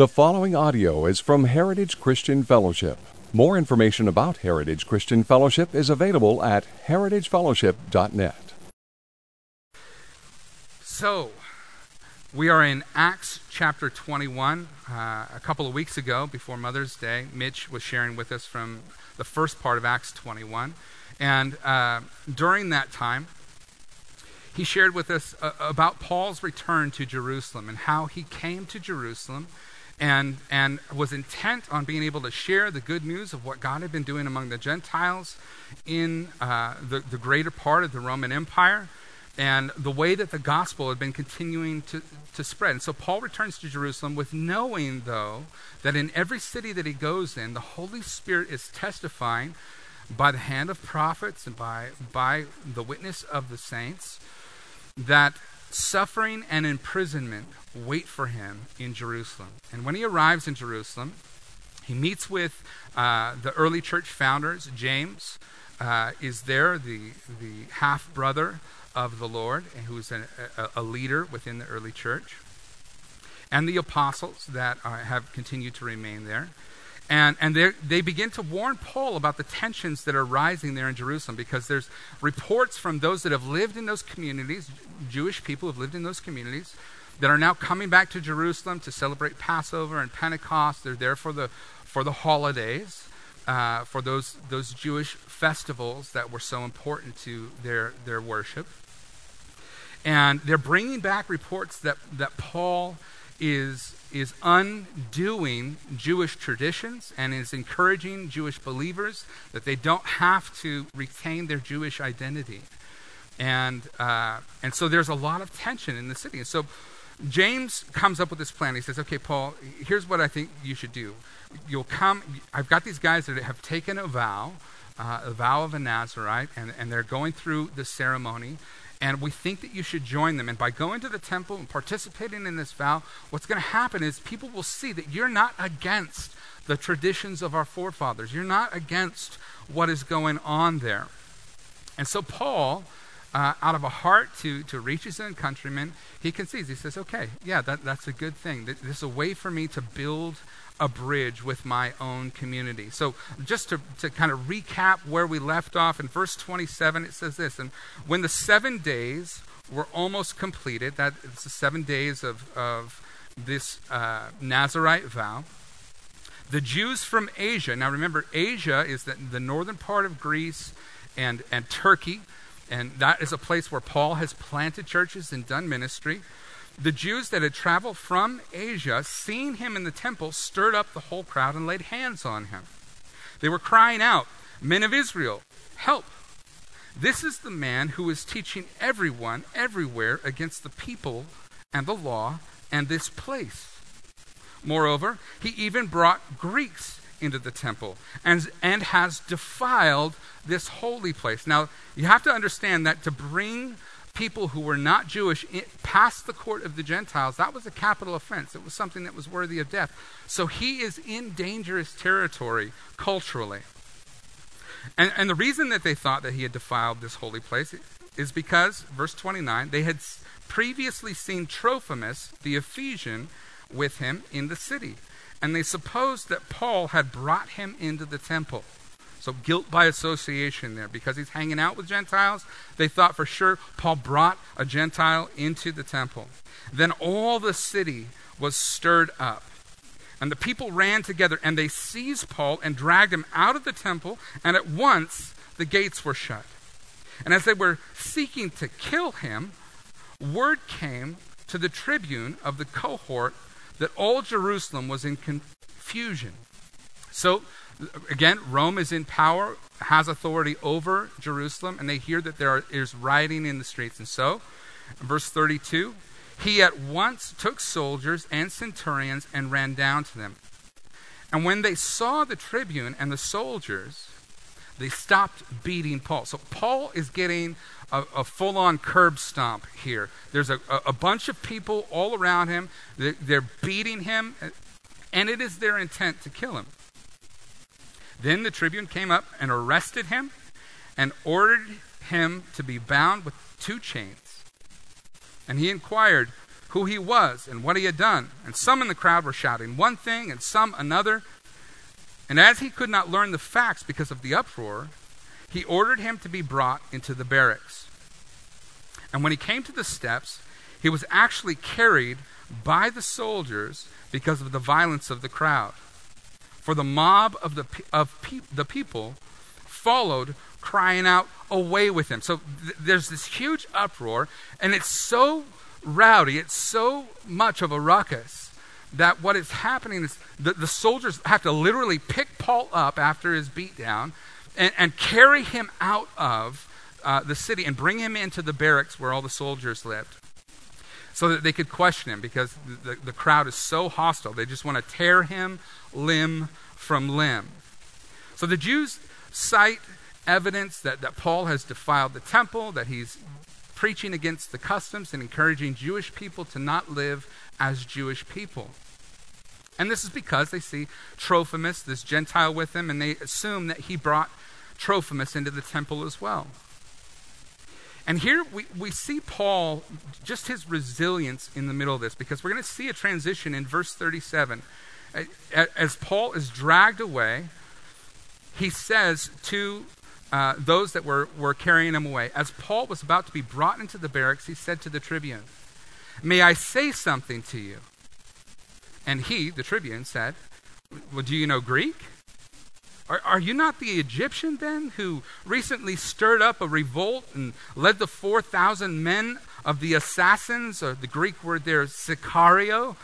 The following audio is from Heritage Christian Fellowship. More information about Heritage Christian Fellowship is available at heritagefellowship.net. So, we are in Acts chapter 21. Uh, a couple of weeks ago, before Mother's Day, Mitch was sharing with us from the first part of Acts 21. And uh, during that time, he shared with us uh, about Paul's return to Jerusalem and how he came to Jerusalem and, and was intent on being able to share the good news of what God had been doing among the Gentiles in uh, the, the greater part of the Roman Empire and the way that the gospel had been continuing to, to spread. And so Paul returns to Jerusalem with knowing, though, that in every city that he goes in, the Holy Spirit is testifying by the hand of prophets and by, by the witness of the saints that suffering and imprisonment wait for him in Jerusalem. And when he arrives in Jerusalem, he meets with uh, the early church founders. James uh, is there, the, the half brother of the Lord, who is a, a, leader within the early church, and the apostles that are, have continued to remain there. And, and they begin to warn Paul about the tensions that are rising there in Jerusalem because there's reports from those that have lived in those communities, Jewish people who have lived in those communities, that are now coming back to Jerusalem to celebrate Passover and Pentecost. They're there for the, for the holidays, uh, for those, those Jewish festivals that were so important to their, their worship. And they're bringing back reports that, that Paul is is undoing Jewish traditions and is encouraging Jewish believers that they don't have to retain their Jewish identity. And, uh, and so there's a lot of tension in the city. And so James comes up with this plan. He says, Okay, Paul, here's what I think you should do. You'll come, I've got these guys that have taken a vow, uh, a vow of a Nazarite, and, and they're going through the ceremony and we think that you should join them. And by going to the temple and participating in this vow, what's going to happen is people will see that you're not against the traditions of our forefathers. You're not against what is going on there. And so Paul, uh, out of a heart to, to reach his own countrymen, he concedes. He says, okay, yeah, that, that's a good thing. This is a way for me to build a bridge with my own community. So, just to, to kind of recap where we left off, in verse 27, it says this And when the seven days were almost completed, that the seven days of, of this uh, Nazarite vow, the Jews from Asia, now remember, Asia is the, the northern part of Greece and, and Turkey, and that is a place where Paul has planted churches and done ministry the Jews that had traveled from Asia, seeing him in the temple, stirred up the whole crowd and laid hands on him. They were crying out, Men of Israel, help! This is the man who is teaching everyone everywhere against the people and the law and this place. Moreover, he even brought Greeks into the temple and, and has defiled this holy place. Now, you have to understand that to bring people who were not Jewish past the court of the Gentiles, that was a capital offense. It was something that was worthy of death. So he is in dangerous territory culturally. And, and the reason that they thought that he had defiled this holy place is because, verse 29, they had previously seen Trophimus, the Ephesian, with him in the city. And they supposed that Paul had brought him into the temple. So guilt by association there. Because he's hanging out with Gentiles, they thought for sure Paul brought a Gentile into the temple. Then all the city was stirred up. And the people ran together and they seized Paul and dragged him out of the temple, and at once the gates were shut. And as they were seeking to kill him, word came to the tribune of the cohort that all Jerusalem was in confusion. So again, Rome is in power, has authority over Jerusalem, and they hear that there is rioting in the streets. And so, verse 32, he at once took soldiers and centurions and ran down to them. And when they saw the tribune and the soldiers, they stopped beating Paul. So Paul is getting a, a full on curb stomp here. There's a, a, bunch of people all around him, they're beating him, and it is their intent to kill him. Then the tribune came up and arrested him and ordered him to be bound with two chains. And he inquired, who he was and what he had done. And some in the crowd were shouting one thing and some another. And as he could not learn the facts because of the uproar, he ordered him to be brought into the barracks. And when he came to the steps, he was actually carried by the soldiers because of the violence of the crowd. For the mob of the, of pe- the people followed, crying out, Away with him. So th- there's this huge uproar, and it's so rowdy, it's so much of a ruckus that what is happening is the, the soldiers have to literally pick Paul up after his beatdown and, and carry him out of uh, the city and bring him into the barracks where all the soldiers lived so that they could question him because the, the, crowd is so hostile. They just want to tear him limb from limb. So the Jews cite evidence that, that Paul has defiled the temple, that he's preaching against the customs and encouraging Jewish people to not live as Jewish people. And this is because they see Trophimus, this Gentile, with him, and they assume that he brought Trophimus into the temple as well. And here we, we see Paul, just his resilience in the middle of this, because we're going to see a transition in verse 37. As Paul is dragged away, he says to uh, those that were, were carrying him away. As Paul was about to be brought into the barracks, he said to the tribune, May I say something to you? And he, the tribune, said, Well, do you know Greek? Are, are you not the Egyptian then, who recently stirred up a revolt and led the 4,000 men of the assassins, or the Greek word there, Sicario,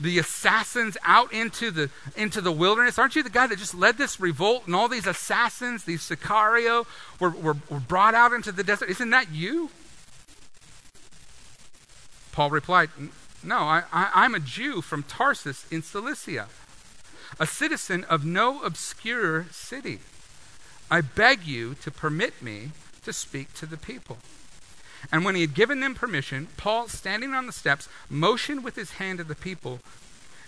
the assassins out into the, into the wilderness? Aren't you the guy that just led this revolt and all these assassins, these Sicario, were, were, were brought out into the desert? Isn't that you? Paul replied, No, I, I, am a Jew from Tarsus in Cilicia, a citizen of no obscure city. I beg you to permit me to speak to the people. And when he had given them permission, Paul, standing on the steps, motioned with his hand to the people.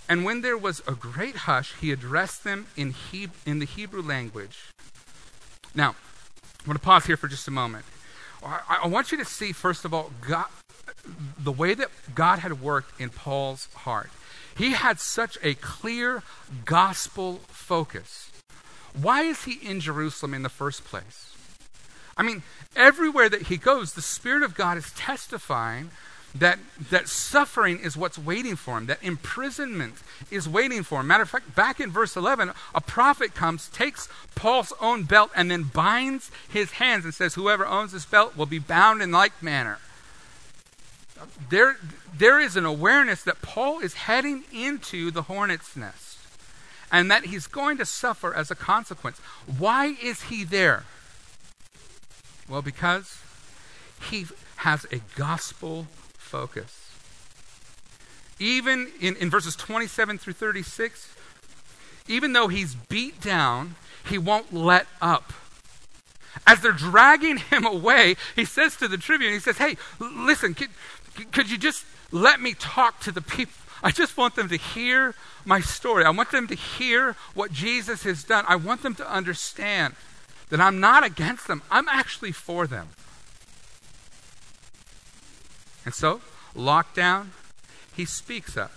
And when there was a great hush, he addressed them in, he- in the Hebrew language. Now, I'm going to pause here for just a moment. I, I want you to see, first of all, God, the way that God had worked in Paul's heart. He had such a clear gospel focus. Why is he in Jerusalem in the first place? I mean, everywhere that he goes, the Spirit of God is testifying that, that suffering is what's waiting for him, that imprisonment is waiting for him. Matter of fact, back in verse 11, a prophet comes, takes Paul's own belt, and then binds his hands and says, Whoever owns this belt will be bound in like manner. There, there is an awareness that Paul is heading into the hornet's nest and that he's going to suffer as a consequence. Why is he there? Well, because he has a gospel focus. Even in, in verses 27 through 36, even though he's beat down, he won't let up. As they're dragging him away, he says to the tribune, he says, Hey, listen, could, you just let me talk to the people? I just want them to hear my story. I want them to hear what Jesus has done. I want them to understand that I'm not against them, I'm actually for them. And so, locked down, he speaks up.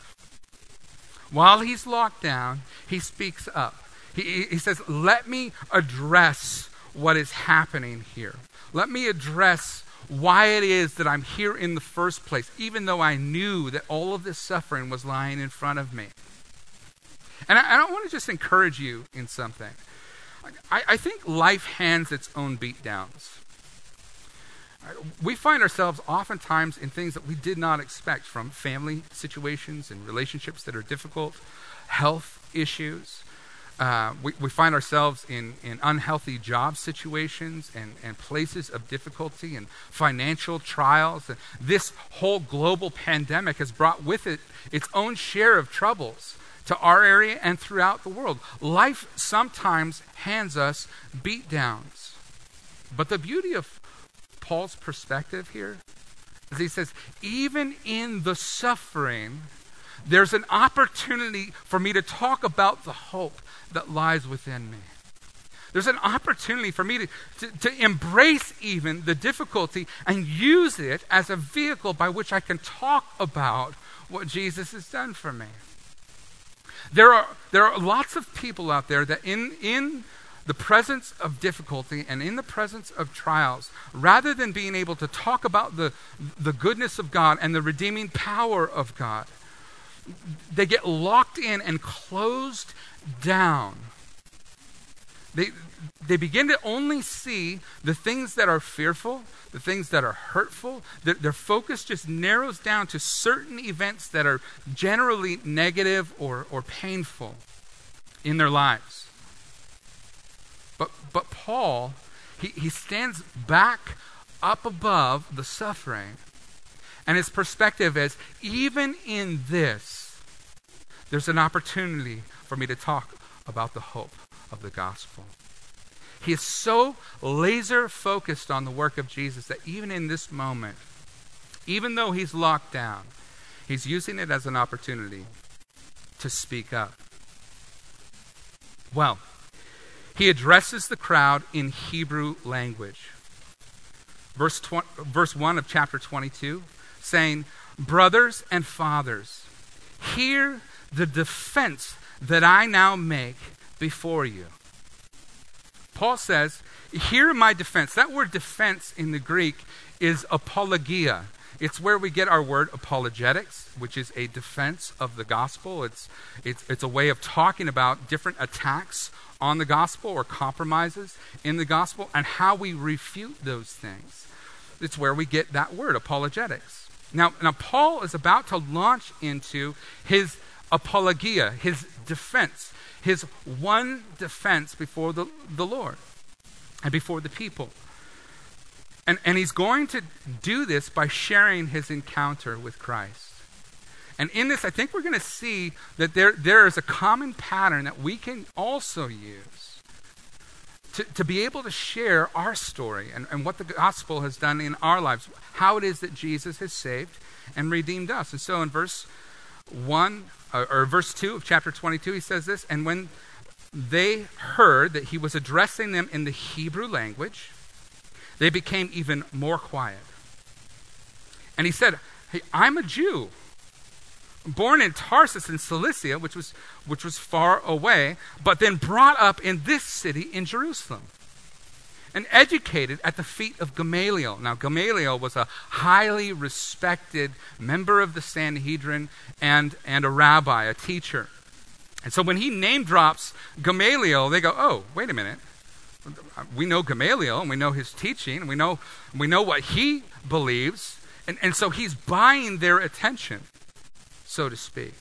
While he's locked down, he speaks up. He, he says, Let me address what is happening here. Let me address why it is that I'm here in the first place, even though I knew that all of this suffering was lying in front of me. And I, I don't want to just encourage you in something. I, I think life hands its own beatdowns. We find ourselves oftentimes in things that we did not expect from family situations and relationships that are difficult, health issues. Uh, we, we find ourselves in, in unhealthy job situations and, and places of difficulty and financial trials. And this whole global pandemic has brought with it its own share of troubles to our area and throughout the world. Life sometimes hands us beat downs. But the beauty of Paul's perspective here is he says, even in the suffering, there's an opportunity for me to talk about the hope that lies within me. There's an opportunity for me to, to, to, embrace even the difficulty and use it as a vehicle by which I can talk about what Jesus has done for me. There are, there are lots of people out there that, in, in the presence of difficulty and in the presence of trials, rather than being able to talk about the, the goodness of God and the redeeming power of God, they get locked in and closed down. They, they begin to only see the things that are fearful, the things that are hurtful. Their, their focus just narrows down to certain events that are generally negative or, or painful in their lives. But, but Paul, he, he stands back up above the suffering. And his perspective is even in this, there's an opportunity for me to talk about the hope of the gospel. He is so laser focused on the work of Jesus that even in this moment, even though he's locked down, he's using it as an opportunity to speak up. Well, he addresses the crowd in Hebrew language. Verse, tw- verse 1 of chapter 22 saying, Brothers and fathers, hear the defense that I now make before you. Paul says, Hear my defense. That word defense in the Greek is apologia. It's where we get our word apologetics, which is a defense of the gospel. It's, it's, it's a way of talking about different attacks on the gospel or compromises in the gospel and how we refute those things. It's where we get that word, apologetics. Now, now Paul is about to launch into his apologia, his defense, his one defense before the, the Lord and before the people. And, and he's going to do this by sharing his encounter with Christ. And in this, I think we're going to see that there, there is a common pattern that we can also use to, to be able to share our story and, and what the gospel has done in our lives, how it is that Jesus has saved and redeemed us. And so in verse 1, or, or verse 2 of chapter 22, he says this And when they heard that he was addressing them in the Hebrew language, they became even more quiet. And he said, Hey, I'm a Jew, born in Tarsus in Cilicia, which was, which was far away, but then brought up in this city in Jerusalem. And educated at the feet of Gamaliel. Now, Gamaliel was a highly respected member of the Sanhedrin and, and a rabbi, a teacher. And so when he name drops Gamaliel, they go, oh, wait a minute we know Gamaliel and we know his teaching and we know, we know what he believes. And, and so he's buying their attention, so to speak.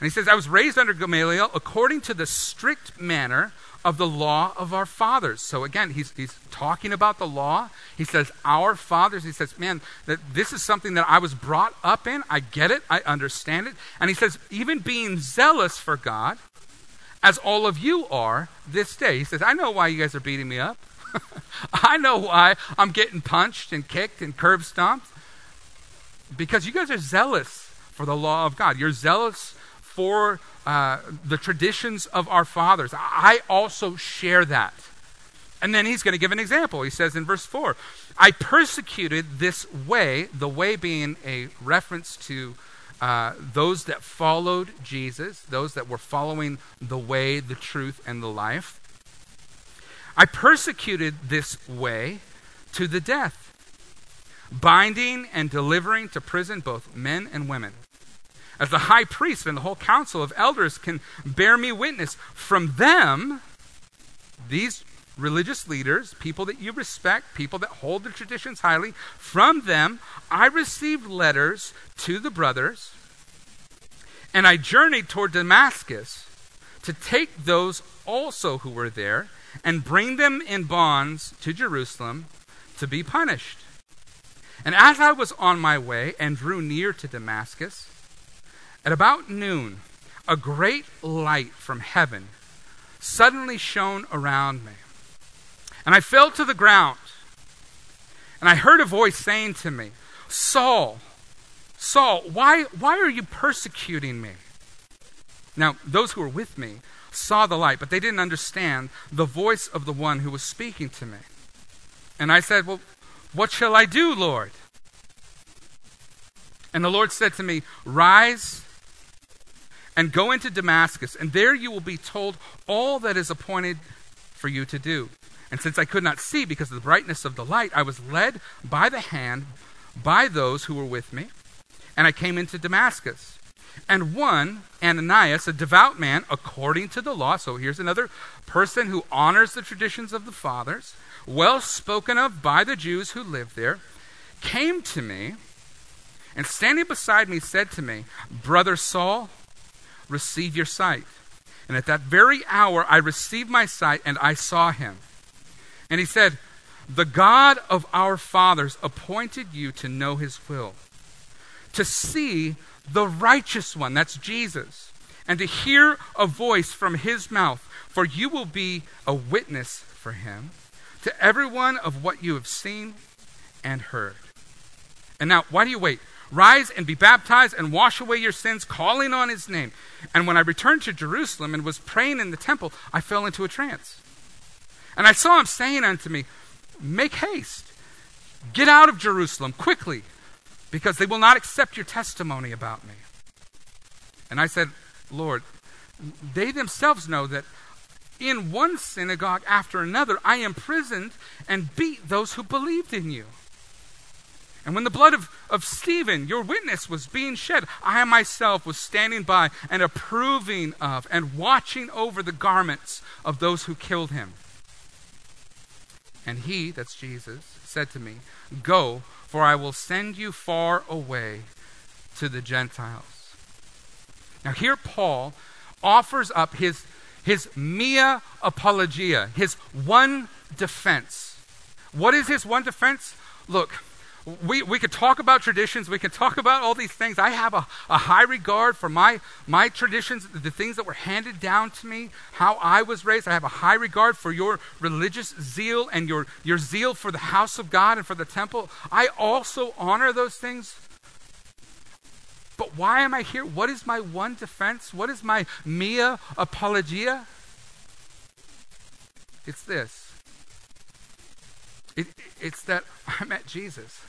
And he says, I was raised under Gamaliel according to the strict manner of the law of our fathers. So again, he's, he's talking about the law. He says, Our fathers. He says, Man, that this is something that I was brought up in. I get it. I understand it. And he says, Even being zealous for God, as all of you are this day. He says, I know why you guys are beating me up. I know why I'm getting punched and kicked and curb stomped. Because you guys are zealous for the law of God. You're zealous for uh, the traditions of our fathers. I also share that. And then he's going to give an example. He says in verse 4 I persecuted this way, the way being a reference to uh, those that followed Jesus, those that were following the way, the truth, and the life. I persecuted this way to the death, binding and delivering to prison both men and women. As the high priest and the whole council of elders can bear me witness, from them, these religious leaders, people that you respect, people that hold the traditions highly, from them I received letters to the brothers, and I journeyed toward Damascus to take those also who were there and bring them in bonds to Jerusalem to be punished. And as I was on my way and drew near to Damascus, at about noon, a great light from heaven suddenly shone around me. And I fell to the ground. And I heard a voice saying to me, Saul, Saul, why, why are you persecuting me? Now, those who were with me saw the light, but they didn't understand the voice of the one who was speaking to me. And I said, Well, what shall I do, Lord? And the Lord said to me, Rise and go into Damascus, and there you will be told all that is appointed for you to do. And since I could not see because of the brightness of the light, I was led by the hand by those who were with me, and I came into Damascus. And one, Ananias, a devout man, according to the law, so here's another person who honors the traditions of the fathers, well spoken of by the Jews who lived there, came to me and standing beside me said to me, Brother Saul, receive your sight. And at that very hour I received my sight and I saw him. And he said, The God of our fathers appointed you to know his will, to see the righteous one, that's Jesus, and to hear a voice from his mouth, for you will be a witness for him to everyone of what you have seen and heard. And now, why do you wait? Rise and be baptized and wash away your sins, calling on his name. And when I returned to Jerusalem and was praying in the temple, I fell into a trance. And I saw him saying unto me, Make haste, get out of Jerusalem quickly, because they will not accept your testimony about me. And I said, Lord, they themselves know that in one synagogue after another I imprisoned and beat those who believed in you. And when the blood of, of Stephen, your witness, was being shed, I myself was standing by and approving of and watching over the garments of those who killed him. And he, that's Jesus, said to me, Go, for I will send you far away to the Gentiles. Now, here Paul offers up his, his mia apologia, his one defense. What is his one defense? Look, we, we could talk about traditions, we could talk about all these things. I have a, a high regard for my, my traditions, the things that were handed down to me, how I was raised. I have a high regard for your religious zeal and your, your zeal for the house of God and for the temple. I also honor those things. But why am I here? What is my one defense? What is my mia apologia? It's this. It, it's that I met Jesus.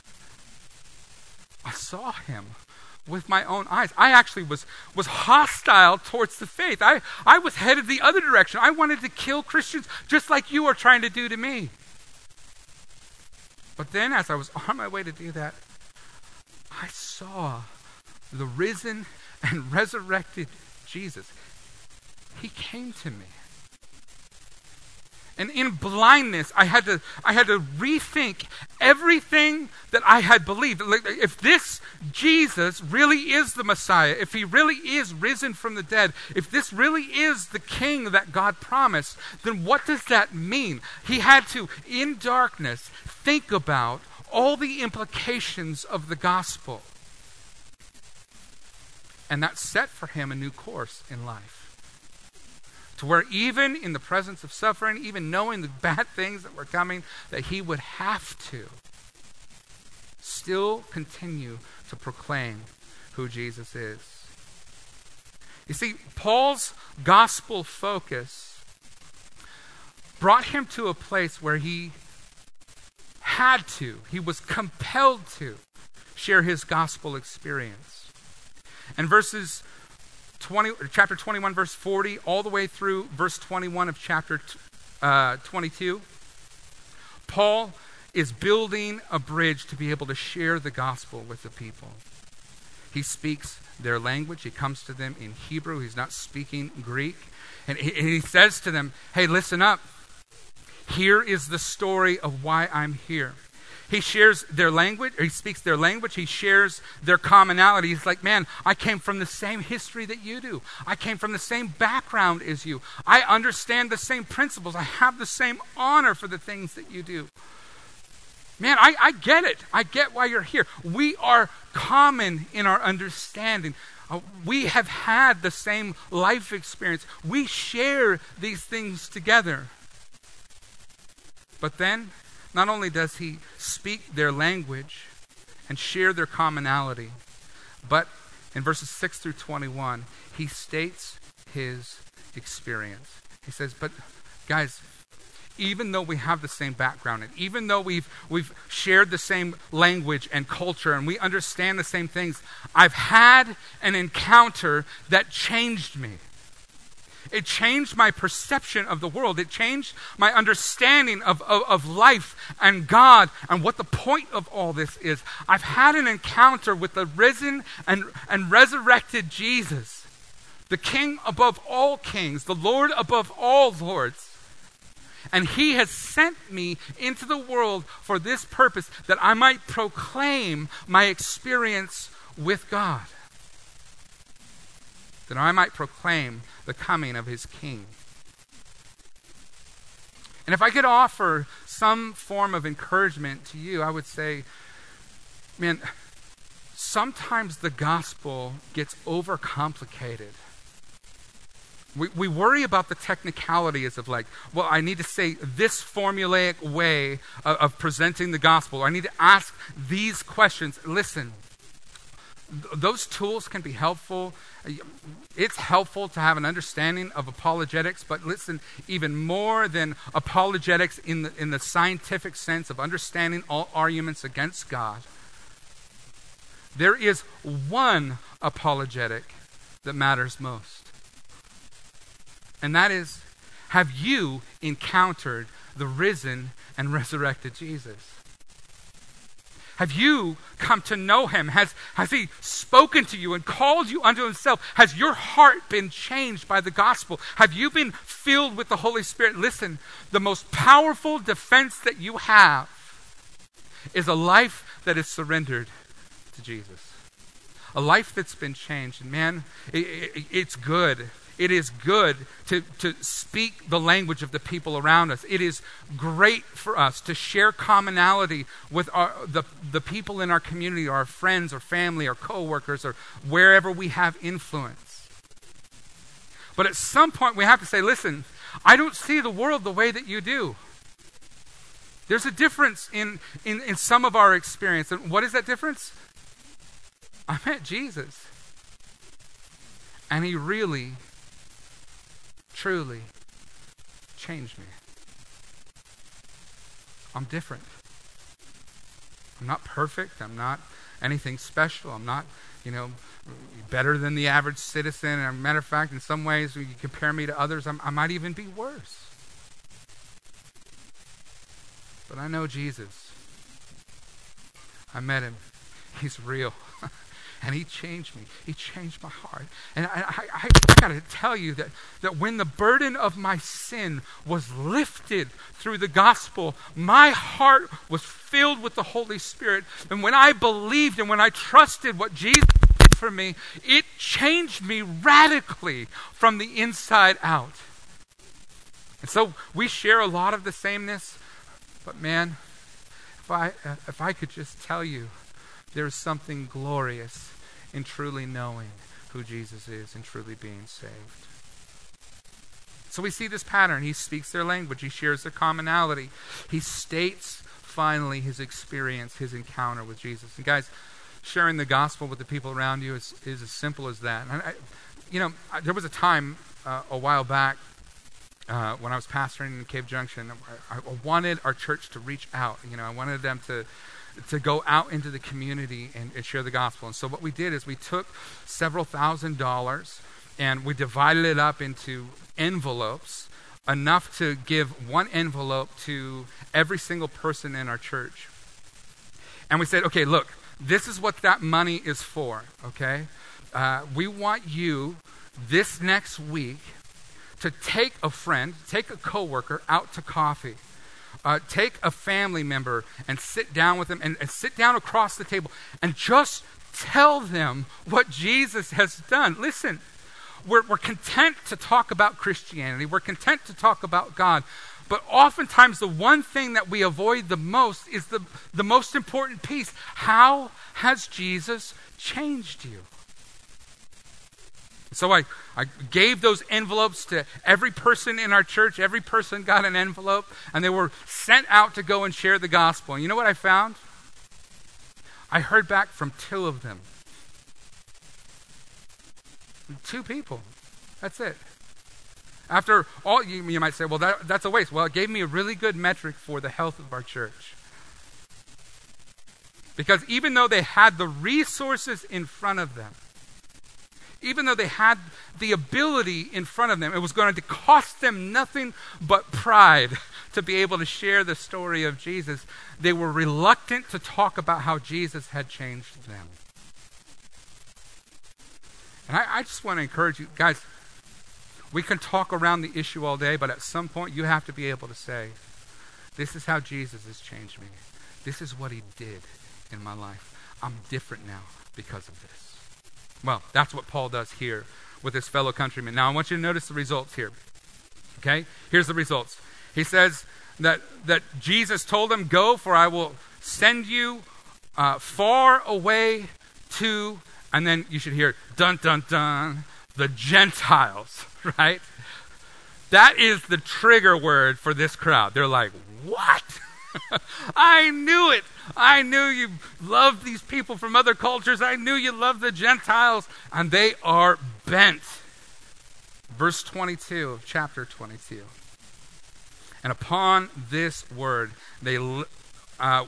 I saw him with my own eyes. I actually was, was hostile towards the faith. I, I was headed the other direction. I wanted to kill Christians just like you are trying to do to me. But then, as I was on my way to do that, I saw the risen and resurrected Jesus. He came to me. And in blindness, I had to, I had to rethink everything that I had believed. If this Jesus really is the Messiah, if he really is risen from the dead, if this really is the king that God promised, then what does that mean? He had to, in darkness, think about all the implications of the gospel. And that set for him a new course in life to where even in the presence of suffering, even knowing the bad things that were coming, that he would have to still continue to proclaim who Jesus is. You see, Paul's gospel focus brought him to a place where he had to, he was compelled to share his gospel experience. And verses 20, chapter 21, verse 40, all the way through verse 21 of chapter uh, 22, Paul is building a bridge to be able to share the gospel with the people. He speaks their language. He comes to them in Hebrew. He's not speaking Greek. And he, and he says to them, Hey, listen up. Here is the story of why I'm here. He shares their language, he speaks their language, he shares their commonality. He's like, man, I came from the same history that you do. I came from the same background as you. I understand the same principles. I have the same honor for the things that you do. Man, I, I get it. I get why you're here. We are common in our understanding. Uh, we have had the same life experience. We share these things together. But then not only does he speak their language and share their commonality, but in verses 6 through 21, he states his experience. He says, But guys, even though we have the same background and even though we've, we've shared the same language and culture and we understand the same things, I've had an encounter that changed me. It changed my perception of the world. It changed my understanding of, of, of, life and God and what the point of all this is. I've had an encounter with the risen and, and resurrected Jesus, the King above all kings, the Lord above all lords. And he has sent me into the world for this purpose that I might proclaim my experience with God. That I might proclaim the coming of his king. And if I could offer some form of encouragement to you, I would say, man, sometimes the gospel gets overcomplicated. We, we worry about the technicalities of, like, well, I need to say this formulaic way of, of presenting the gospel. I need to ask these questions. Listen, th- those tools can be helpful it's helpful to have an understanding of apologetics, but listen, even more than apologetics in the, in the scientific sense of understanding all arguments against God, there is one apologetic that matters most. And that is have you encountered the risen and resurrected Jesus? Have you come to know him? Has, has he spoken to you and called you unto himself? Has your heart been changed by the gospel? Have you been filled with the Holy Spirit? Listen, the most powerful defense that you have is a life that is surrendered to Jesus. A life that's been changed. And man, it, it, it's good it is good to, to speak the language of the people around us. It is great for us to share commonality with our, the, the people in our community, our friends or family or coworkers or wherever we have influence. But at some point, we have to say, listen, I don't see the world the way that you do. There's a difference in, in, in some of our experience. And what is that difference? I met Jesus. And he really truly changed me. I'm different. I'm not perfect. I'm not anything special. I'm not, you know, better than the average citizen. And a matter of fact, in some ways, when you compare me to others, I'm, I might even be worse. But I know Jesus. I met him. He's real and he changed me. He changed my heart. And I, I, I, got to tell you that, that when the burden of my sin was lifted through the gospel, my heart was filled with the Holy Spirit. And when I believed and when I trusted what Jesus did for me, it changed me radically from the inside out. And so we share a lot of the sameness, but man, if I, if I could just tell you, there's something glorious in truly knowing who Jesus is and truly being saved. So we see this pattern. He speaks their language, he shares their commonality. He states finally his experience, his encounter with Jesus. And guys, sharing the gospel with the people around you is, is as simple as that. And I, you know, I, there was a time uh, a while back uh, when I was pastoring in Cave Junction, I, I wanted our church to reach out. You know, I wanted them to to go out into the community and, and share the gospel. And so what we did is we took several thousand dollars and we divided it up into envelopes enough to give one envelope to every single person in our church. And we said, okay, look, this is what that money is for, okay? Uh, we want you this next week to take a friend, take a coworker out to coffee uh, take a family member and sit down with them and, and sit down across the table and just tell them what Jesus has done. Listen, we're, we're content to talk about Christianity, we're content to talk about God. But oftentimes, the one thing that we avoid the most is the, the most important piece. How has Jesus changed you? So I, I gave those envelopes to every person in our church. Every person got an envelope, and they were sent out to go and share the gospel. And you know what I found? I heard back from two of them. Two people. That's it. After all, you, you might say, well, that, that's a waste. Well, it gave me a really good metric for the health of our church. Because even though they had the resources in front of them, even though they had the ability in front of them, it was going to cost them nothing but pride to be able to share the story of Jesus. They were reluctant to talk about how Jesus had changed them. And I, I just want to encourage you, guys, we can talk around the issue all day, but at some point you have to be able to say, This is how Jesus has changed me. This is what he did in my life. I'm different now because of this. Well, that's what Paul does here with his fellow countrymen. Now, I want you to notice the results here. Okay? Here's the results. He says that, that Jesus told him, Go, for I will send you uh, far away to, and then you should hear, dun, dun, dun, the Gentiles, right? That is the trigger word for this crowd. They're like, What? I knew it. I knew you loved these people from other cultures. I knew you loved the Gentiles. And they are bent. Verse 22 chapter 22. And upon this word, they, uh,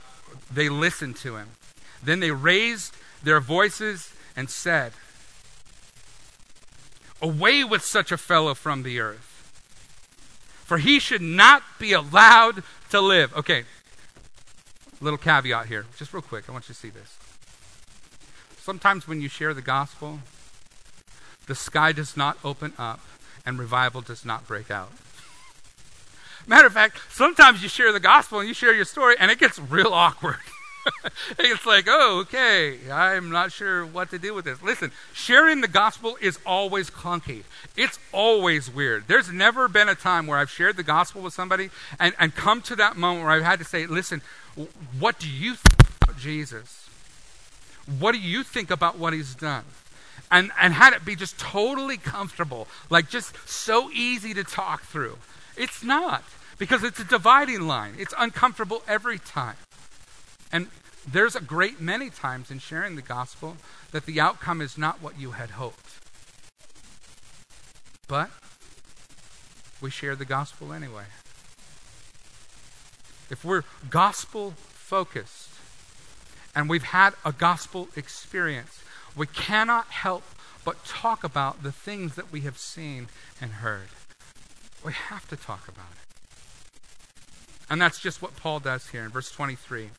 they listened to him. Then they raised their voices and said, Away with such a fellow from the earth, for he should not be allowed to live. Okay, little caveat here, just real quick. I want you to see this. Sometimes when you share the gospel, the sky does not open up and revival does not break out. Matter of fact, sometimes you share the gospel and you share your story and it gets real awkward. it's like, oh, okay, I'm not sure what to do with this. Listen, sharing the gospel is always clunky. It's always weird. There's never been a time where I've shared the gospel with somebody and, and come to that moment where I've had to say, listen, what do you think about Jesus? What do you think about what he's done? And, and had it be just totally comfortable, like just so easy to talk through. It's not, because it's a dividing line. It's uncomfortable every time. And there's a great many times in sharing the gospel that the outcome is not what you had hoped. But we share the gospel anyway. If we're gospel focused and we've had a gospel experience, we cannot help but talk about the things that we have seen and heard. We have to talk about it. And that's just what Paul does here in verse 23.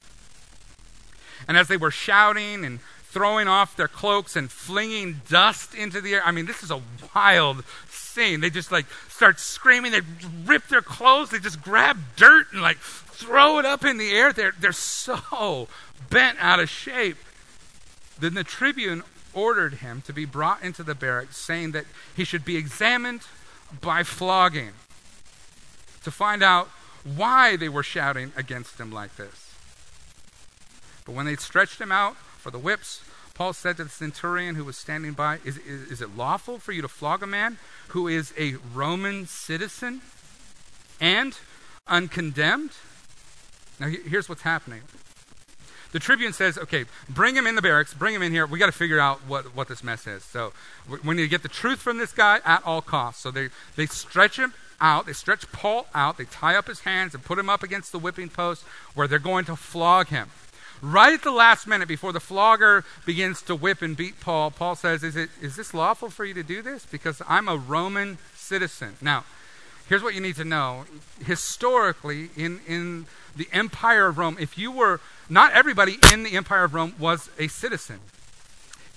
And as they were shouting and throwing off their cloaks and flinging dust into the air, I mean, this is a wild scene. They just like start screaming, they rip their clothes, they just grab dirt and like throw it up in the air. They're, they're so bent out of shape. Then the tribune ordered him to be brought into the barracks, saying that he should be examined by flogging to find out why they were shouting against him like this. But when they stretched him out for the whips, Paul said to the centurion who was standing by, is, is, is, it lawful for you to flog a man who is a Roman citizen and uncondemned? Now, here's what's happening. The tribune says, okay, bring him in the barracks, bring him in here. We got to figure out what, what this mess is. So we need to get the truth from this guy at all costs. So they, they stretch him out, they stretch Paul out, they tie up his hands and put him up against the whipping post where they're going to flog him. Right at the last minute, before the flogger begins to whip and beat Paul, Paul says, Is, it, is this lawful for you to do this? Because I'm a Roman citizen. Now, here's what you need to know. Historically, in, in the Empire of Rome, if you were, not everybody in the Empire of Rome was a citizen.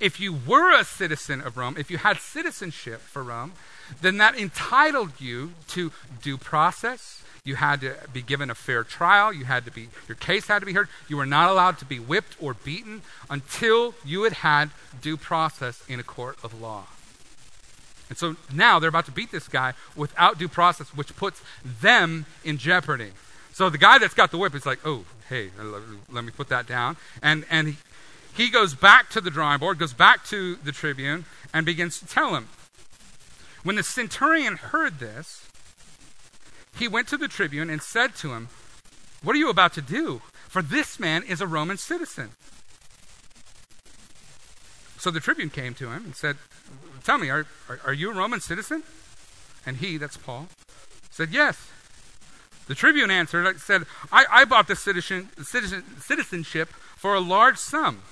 If you were a citizen of Rome, if you had citizenship for Rome, then that entitled you to due process you had to be given a fair trial. You had to be, your case had to be heard. You were not allowed to be whipped or beaten until you had had due process in a court of law. And so now they're about to beat this guy without due process, which puts them in jeopardy. So the guy that's got the whip is like, oh, hey, let me put that down. And, and he, he goes back to the drawing board, goes back to the tribune, and begins to tell him. When the centurion heard this, he went to the tribune and said to him, What are you about to do? For this man is a Roman citizen. So the tribune came to him and said, Tell me, are, are, are you a Roman citizen? And he, that's Paul, said, Yes. The tribune answered, said, I, I bought this citizen, citizen, citizenship for a large sum.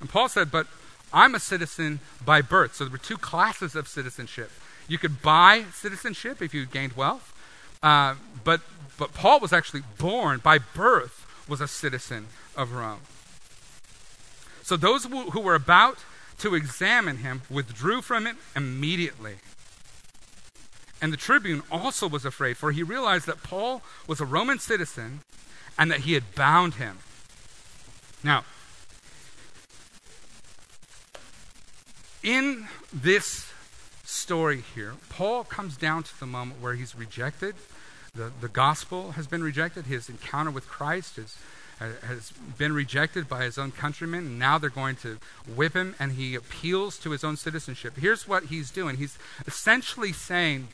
And Paul said, But I'm a citizen by birth. So there were two classes of citizenship. You could buy citizenship if you gained wealth, uh, but, but Paul was actually born by birth, was a citizen of Rome. So those who, who were about to examine him withdrew from him immediately. And the tribune also was afraid, for he realized that Paul was a Roman citizen and that he had bound him. Now, in this story here, Paul comes down to the moment where he's rejected. The, the gospel has been rejected. His encounter with Christ is, has been rejected by his own countrymen. And now they're going to whip him, and he appeals to his own citizenship. Here's what he's doing he's essentially saying,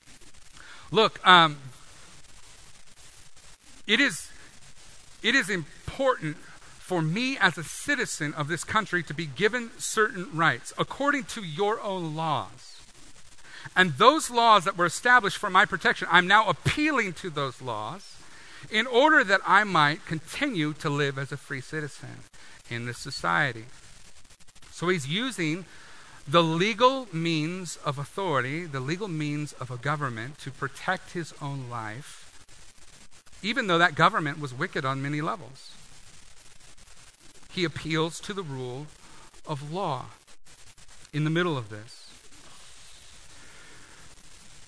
Look, um, it, is, it is important for me as a citizen of this country to be given certain rights according to your own laws. And those laws that were established for my protection, I'm now appealing to those laws in order that I might continue to live as a free citizen in this society. So he's using the legal means of authority, the legal means of a government to protect his own life, even though that government was wicked on many levels he appeals to the rule of law in the middle of this.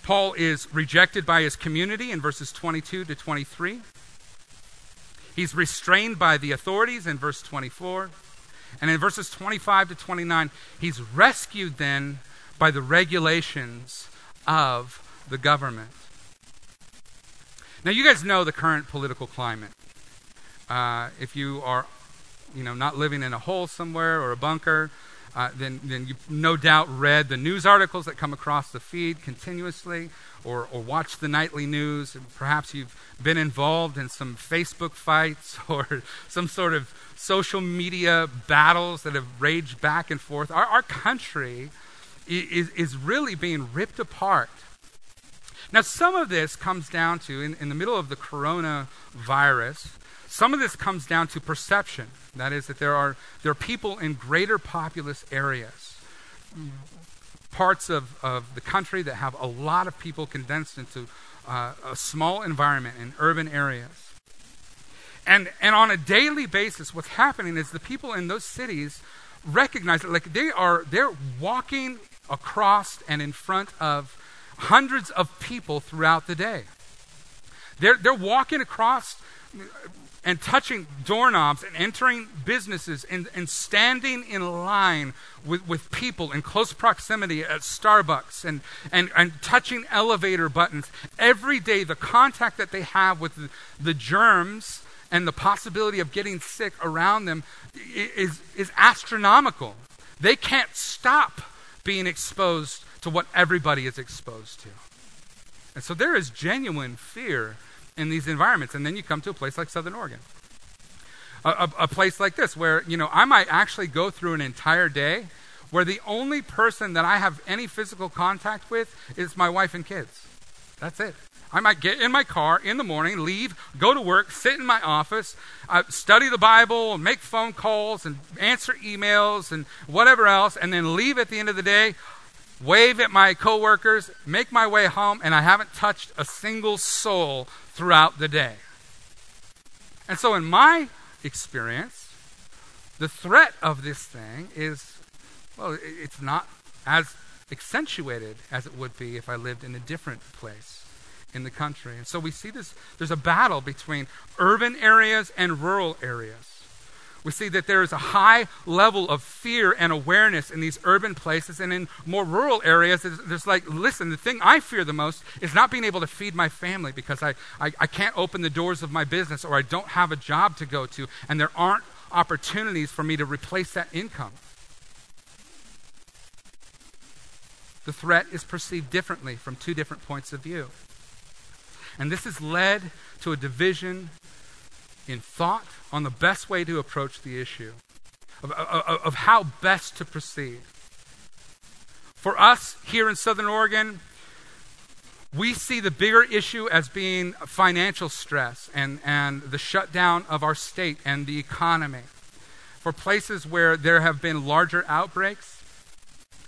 Paul is rejected by his community in verses 22 to 23. He's restrained by the authorities in verse 24. And in verses 25 to 29, he's rescued then by the regulations of the government. Now, you guys know the current political climate. Uh, if you are you know, not living in a hole somewhere or a bunker, uh, then, then you've no doubt read the news articles that come across the feed continuously or, or watched the nightly news. Perhaps you've been involved in some Facebook fights or some sort of social media battles that have raged back and forth. Our, our country is, is really being ripped apart. Now, some of this comes down to, in, in the middle of the coronavirus, some of this comes down to perception. That is, that there are, there are people in greater populous areas, parts of, of the country that have a lot of people condensed into uh, a small environment in urban areas. And, and on a daily basis, what's happening is the people in those cities recognize that like they are they're walking across and in front of hundreds of people throughout the day. They're, they're walking across and touching doorknobs and entering businesses and, and standing in line with, with people in close proximity at Starbucks and, and, and touching elevator buttons. Every day, the contact that they have with the, the germs and the possibility of getting sick around them is, is astronomical. They can't stop being exposed to what everybody is exposed to. And so there is genuine fear in these environments. And then you come to a place like Southern Oregon. A, a, a, place like this where, you know, I might actually go through an entire day where the only person that I have any physical contact with is my wife and kids. That's it. I might get in my car in the morning, leave, go to work, sit in my office, uh, study the Bible, and make phone calls, and answer emails and whatever else, and then leave at the end of the day wave at my coworkers, make my way home, and I haven't touched a single soul throughout the day. And so, in my experience, the threat of this thing is, well, it's not as accentuated as it would be if I lived in a different place in the country. And so we see this there's a battle between urban areas and rural areas we see that there is a high level of fear and awareness in these urban places. And in more rural areas, there's like, listen, the thing I fear the most is not being able to feed my family because I, I, I can't open the doors of my business or I don't have a job to go to, and there aren't opportunities for me to replace that income. The threat is perceived differently from two different points of view. And this has led to a division in thought on the best way to approach the issue, of, of, of how best to proceed. For us here in Southern Oregon, we see the bigger issue as being financial stress and, and the shutdown of our state and the economy. For places where there have been larger outbreaks,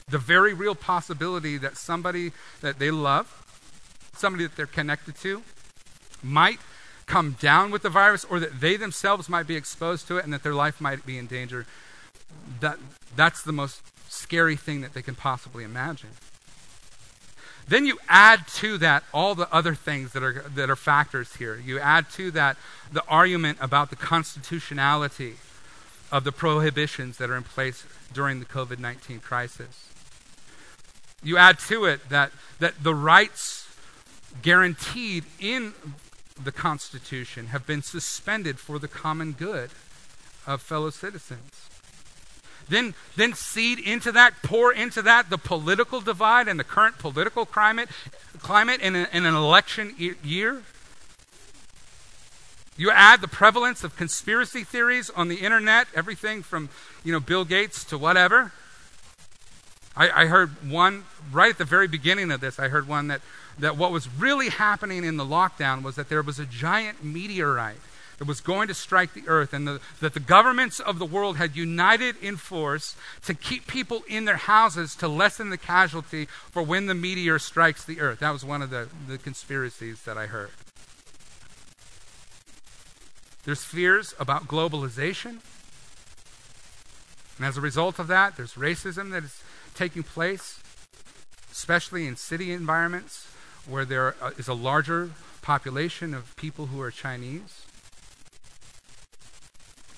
the very real possibility that somebody that they love, somebody that they're connected to, might come down with the virus or that they themselves might be exposed to it and that their life might be in danger. That, that's the most scary thing that they can possibly imagine. Then you add to that all the other things that are, that are factors here. You add to that the argument about the constitutionality of the prohibitions that are in place during the COVID 19 crisis. You add to it that, that the rights guaranteed in the Constitution have been suspended for the common good of fellow citizens. Then, then seed into that, pour into that the political divide and the current political climate, climate in, a, in an election year. You add the prevalence of conspiracy theories on the internet, everything from you know Bill Gates to whatever. I, I heard one right at the very beginning of this. I heard one that that what was really happening in the lockdown was that there was a giant meteorite that was going to strike the earth, and the, that the governments of the world had united in force to keep people in their houses to lessen the casualty for when the meteor strikes the earth. That was one of the, the conspiracies that I heard. There's fears about globalization. And as a result of that, there's racism that is taking place, especially in city environments where there uh, a larger population of people who are Chinese.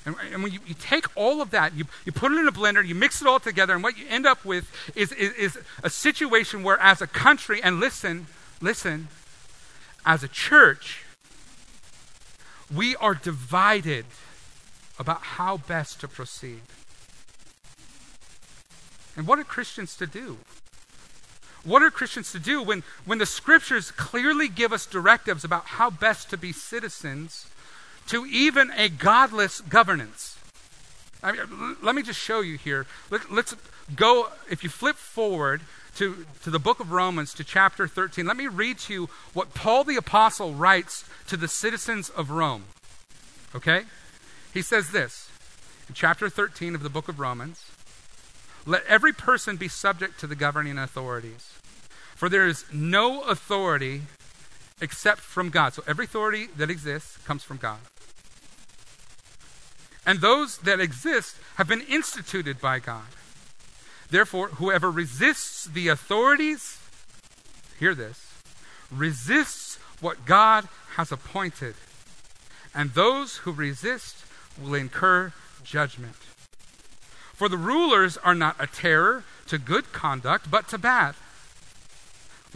And, and when you, you, take all of that, you, you put it in a blender, you mix it all together, and what you end up with is, is, is a situation where, as a country, and listen, listen, as a church, we are divided about how best to proceed. And what are Christians to do? What are Christians to do when, when the scriptures clearly give us directives about how best to be citizens to even a godless governance? I mean, let me just show you here. Let, let's go, if you flip forward to, to the book of Romans, to chapter 13, let me read to you what Paul the Apostle writes to the citizens of Rome. Okay? He says this in chapter 13 of the book of Romans let every person be subject to the governing authorities. For there is no authority except from God. So every authority that exists comes from God. And those that exist have been instituted by God. Therefore, whoever resists the authorities, hear this, resists what God has appointed. And those who resist will incur judgment. For the rulers are not a terror to good conduct, but to bad.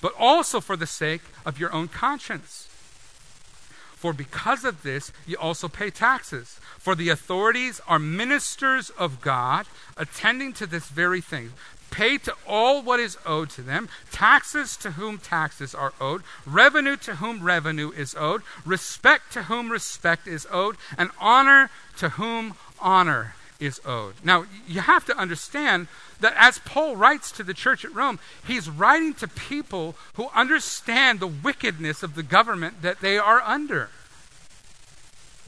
but also for the sake of your own conscience. For because of this, you also pay taxes. For the authorities are ministers of God, attending to this very thing. Pay to all what is owed to them, taxes to whom taxes are owed, revenue to whom revenue is owed, respect to whom respect is owed, and honor to whom honor is owed. Now, you have to understand that as Paul writes to the church at Rome, he's writing to people who understand the wickedness of the government that they are under.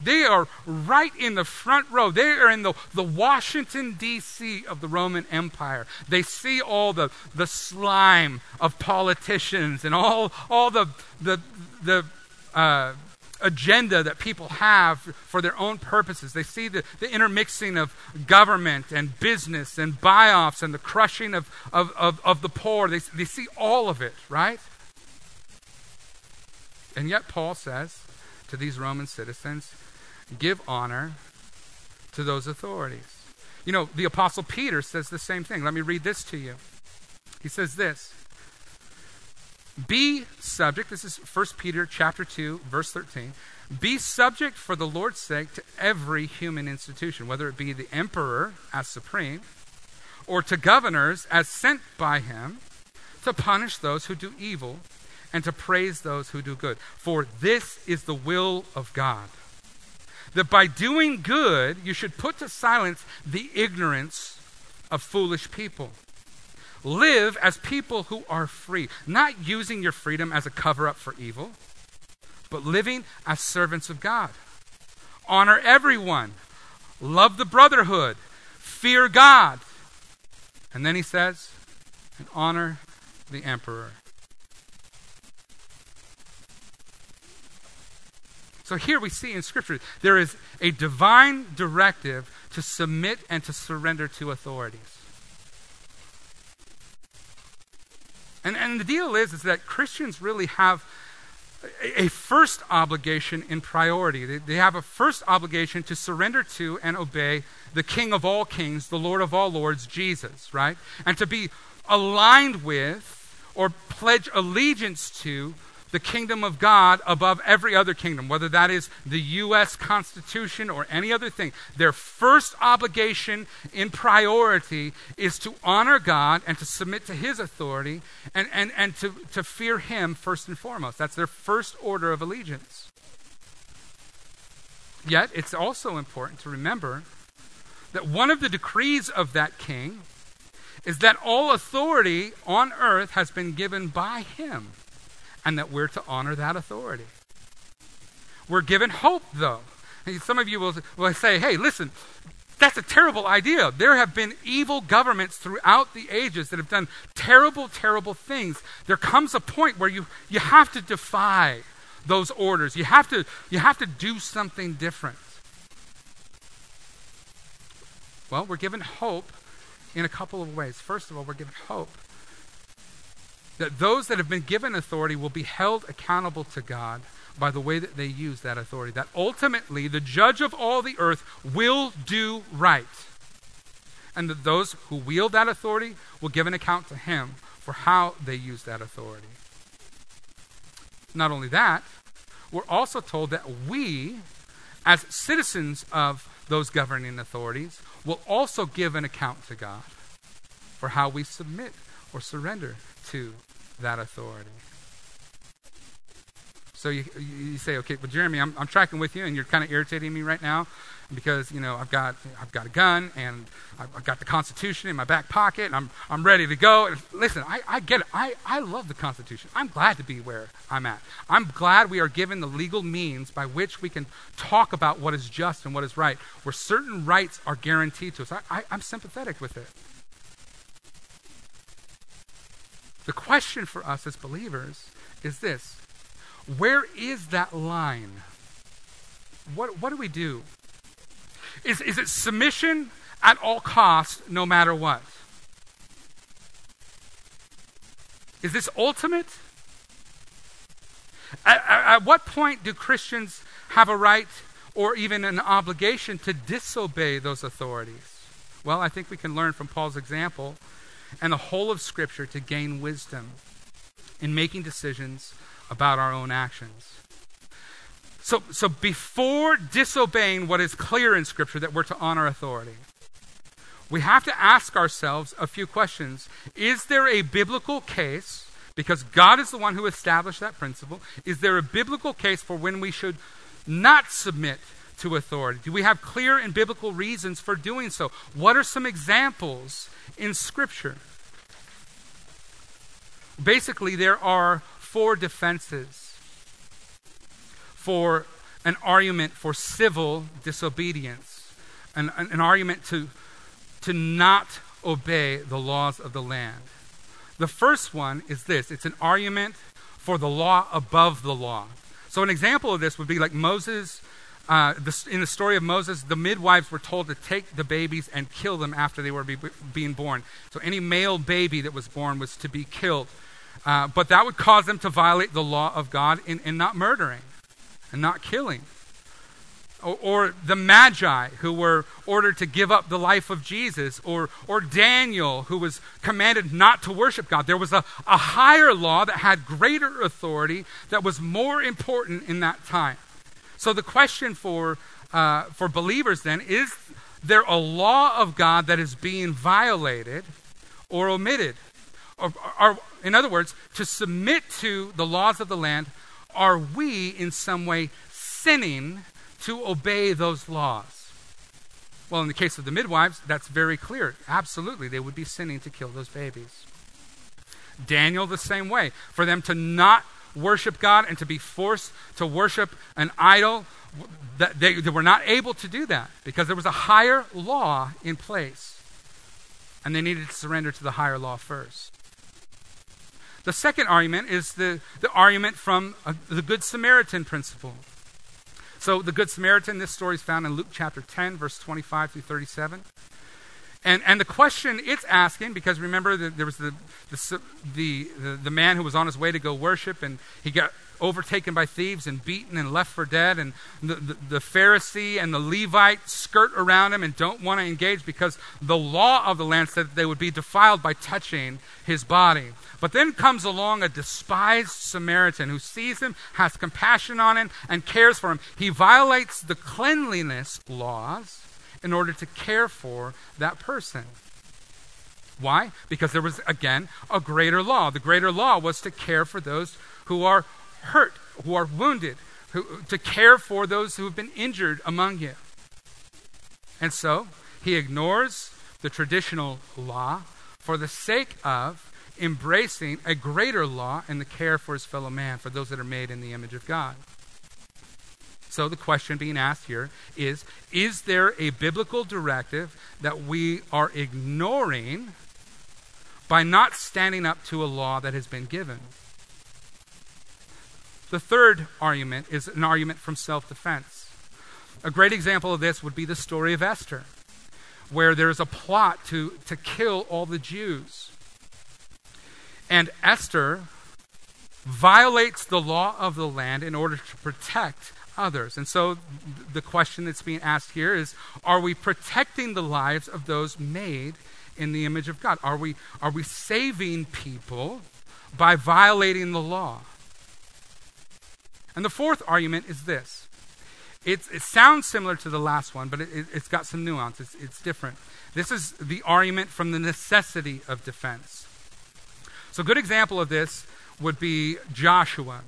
They are right in the front row. They are in the, the Washington, D.C. of the Roman Empire. They see all the, the slime of politicians and all, all the, the, the uh, agenda that people have for their own purposes. They see the, the intermixing of government and business and buy offs and the crushing of, of, of, of the poor. They, they see all of it, right? And yet, Paul says to these Roman citizens, give honor to those authorities. You know, the Apostle Peter says the same thing. Let me read this to you. He says this Be subject, this is 1 Peter chapter 2, verse 13. Be subject for the Lord's sake to every human institution, whether it be the emperor as supreme, or to governors as sent by him to punish those who do evil and to praise those who do good. For this is the will of God. That by doing good, you should put to silence the ignorance of foolish people. Live as people who are free, not using your freedom as a cover up for evil, but living as servants of God. Honor everyone, love the brotherhood, fear God. And then he says, and honor the emperor. So here we see in Scripture there is a divine directive to submit and to surrender to authorities. And, and the deal is, is that Christians really have a, first obligation in priority. They, they have a first obligation to surrender to and obey the King of all kings, the Lord of all lords, Jesus, right? And to be aligned with or pledge allegiance to the kingdom of God above every other kingdom, whether that is the U.S. Constitution or any other thing. Their first obligation in priority is to honor God and to submit to His authority and, and, and to, to fear Him first and foremost. That's their first order of allegiance. Yet, it's also important to remember that one of the decrees of that king is that all authority on earth has been given by him and that we're to honor that authority. We're given hope, though. Some of you will, will say, hey, listen, that's a terrible idea. There have been evil governments throughout the ages that have done terrible, terrible things. There comes a point where you, you have to defy those orders. You have to, you have to do something different. Well, we're given hope in a couple of ways. First of all, we're given hope that those that have been given authority will be held accountable to God by the way that they use that authority. That ultimately, the judge of all the earth will do right. And that those who wield that authority will give an account to him for how they use that authority. Not only that, we're also told that we, as citizens of those governing authorities, will also give an account to God for how we submit or surrender to that authority. So you, you say, okay, well, Jeremy, I'm, I'm tracking with you, and you're kind of irritating me right now because you know I've got I've got a gun and I've got the Constitution in my back pocket and I'm I'm ready to go. And listen, I, I get it. I, I love the Constitution. I'm glad to be where I'm at. I'm glad we are given the legal means by which we can talk about what is just and what is right, where certain rights are guaranteed to us. I, I, I'm sympathetic with it. The question for us as believers is this where is that line? What, what do we do? Is, is it submission at all costs, no matter what? Is this ultimate? At, at, what point do Christians have a right or even an obligation to disobey those authorities? Well, I think we can learn from Paul's example and the whole of Scripture to gain wisdom in making decisions about our own actions. So, so before disobeying what is clear in Scripture that we're to honor authority, we have to ask ourselves a few questions. Is there a biblical case, because God is the one who established that principle, is there a biblical case for when we should not submit to authority? Do we have clear and biblical reasons for doing so? What are some examples in Scripture? Basically, there are four defenses for an argument for civil disobedience, an, an, an argument to, to not obey the laws of the land. The first one is this it's an argument for the law above the law. So, an example of this would be like Moses uh, the, in the story of Moses, the midwives were told to take the babies and kill them after they were be, being born. So any male baby that was born was to be killed. Uh, but that would cause them to violate the law of God in, in not murdering and not killing. or, or, the Magi who were ordered to give up the life of Jesus, or, or Daniel who was commanded not to worship God. There was a, a higher law that had greater authority that was more important in that time. So the question for, uh, for believers then is there a law of God that is being violated or omitted? Or, or, in other words, to submit to the laws of the land, are we in some way sinning to obey those laws? Well, in the case of the midwives, that's very clear. Absolutely, they would be sinning to kill those babies. Daniel, the same way. For them to not worship God and to be forced to worship an idol, that they, they were not able to do that because there was a higher law in place. And they needed to surrender to the higher law first. The second argument is the, the argument from uh, the Good Samaritan principle. So, the Good Samaritan, this story is found in Luke chapter 10, verse 25 through 37. And, and the question it's asking, because remember, the, there was the, the, the, the, man who was on his way to go worship, and he got overtaken by thieves and beaten and left for dead. And the, the, the, Pharisee and the Levite skirt around him and don't want to engage because the law of the land said that they would be defiled by touching his body. But then comes along a despised Samaritan who sees him, has compassion on him, and cares for him. He violates the cleanliness laws in order to care for that person. Why? Because there was, again, a greater law. The greater law was to care for those who are hurt, who are wounded, who, to care for those who have been injured among you. And so he ignores the traditional law for the sake of embracing a greater law and the care for his fellow man, for those that are made in the image of God. So the question being asked here is Is there a biblical directive that we are ignoring by not standing up to a law that has been given? The third argument is an argument from self defense. A great example of this would be the story of Esther, where there's a plot to, to kill all the Jews. And Esther violates the law of the land in order to protect others. And so the question that's being asked here is are we protecting the lives of those made in the image of God? Are we, are we saving people by violating the law? And the fourth argument is this it, it sounds similar to the last one, but it, has got some nuance. It's, it's different. This is the argument from the necessity of defense. So, a good example of this would be Joshua.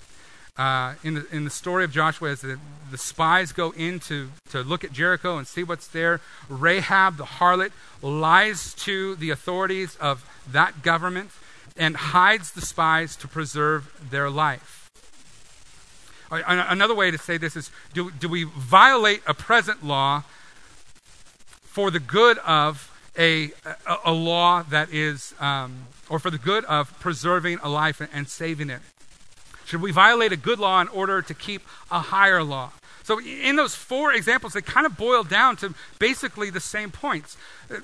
Uh, in, the, in the story of Joshua, as the, the spies go in to, to look at Jericho and see what's there, Rahab, the harlot, lies to the authorities of that government and hides the spies to preserve their life. Another way to say this is do, do we violate a present law for the good of a, a, a law that is, um, or for the good of preserving a life and, and saving it? Should we violate a good law in order to keep a higher law? So, in those four examples, they kind of boil down to basically the same points.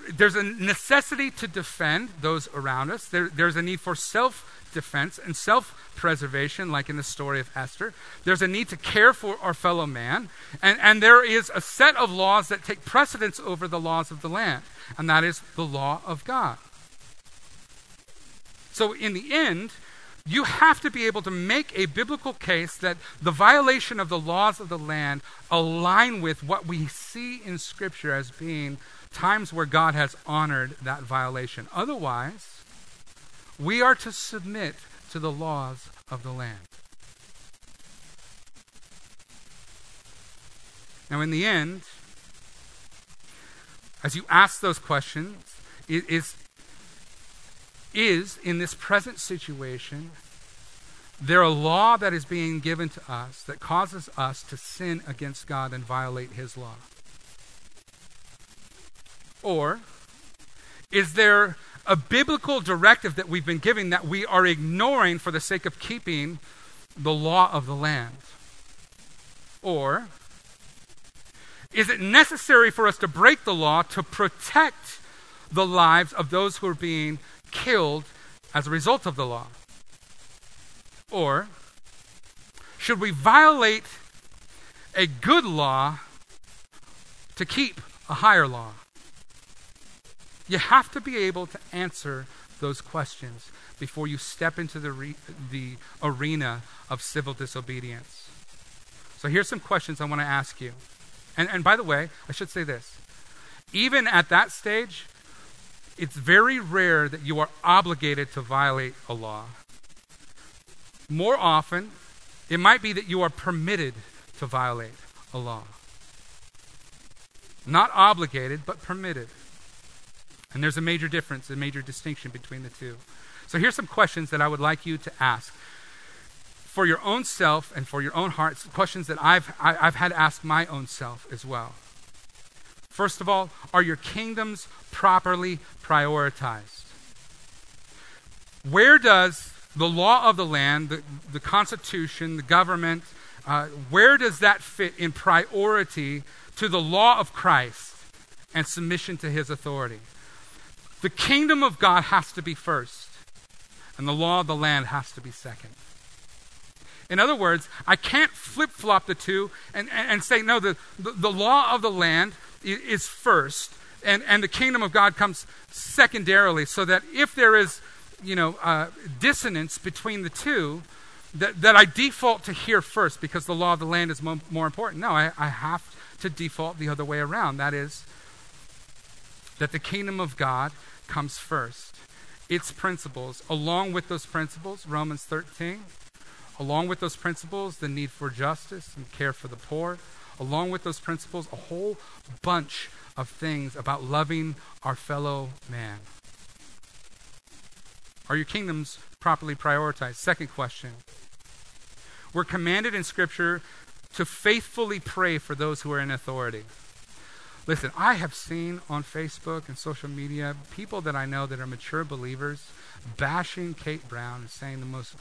There's a necessity to defend those around us, there, there's a need for self defense and self preservation, like in the story of Esther. There's a need to care for our fellow man. And, and there is a set of laws that take precedence over the laws of the land, and that is the law of God. So, in the end, you have to be able to make a biblical case that the violation of the laws of the land align with what we see in Scripture as being times where God has honored that violation. Otherwise, we are to submit to the laws of the land. Now, in the end, as you ask those questions, is, is in this present situation there a law that is being given to us that causes us to sin against God and violate His law? Or is there a biblical directive that we've been giving that we are ignoring for the sake of keeping the law of the land? Or is it necessary for us to break the law to protect the lives of those who are being killed as a result of the law? Or should we violate a good law to keep a higher law? You have to be able to answer those questions before you step into the, re- the arena of civil disobedience. So here's some questions I want to ask you. And, and by the way, I should say this. Even at that stage, it's very rare that you are obligated to violate a law. More often, it might be that you are permitted to violate a law. Not obligated, but permitted. And there's a major difference, a major distinction between the two. So here's some questions that I would like you to ask. For your own self and for your own hearts, questions that I've, I, have i have had to ask my own self as well. First of all, are your kingdoms properly prioritized? Where does the law of the land, the, the Constitution, the government, uh, where does that fit in priority to the law of Christ and submission to his authority? The kingdom of God has to be first, and the law of the land has to be second. In other words, I can't flip flop the two and, and, and, say, no, the, the, the law of the land is first, and, and the kingdom of God comes secondarily, so that if there is, you know, uh, dissonance between the two, that, that I default to here first because the law of the land is mo- more important. No, I, I have to default the other way around. That is, that the kingdom of God comes first. Its principles, along with those principles, Romans 13, along with those principles, the need for justice and care for the poor, along with those principles, a whole bunch of things about loving our fellow man. Are your kingdoms properly prioritized? Second question. We're commanded in Scripture to faithfully pray for those who are in authority. Listen, I have seen on Facebook and social media people that I know that are mature believers bashing Kate Brown and saying the most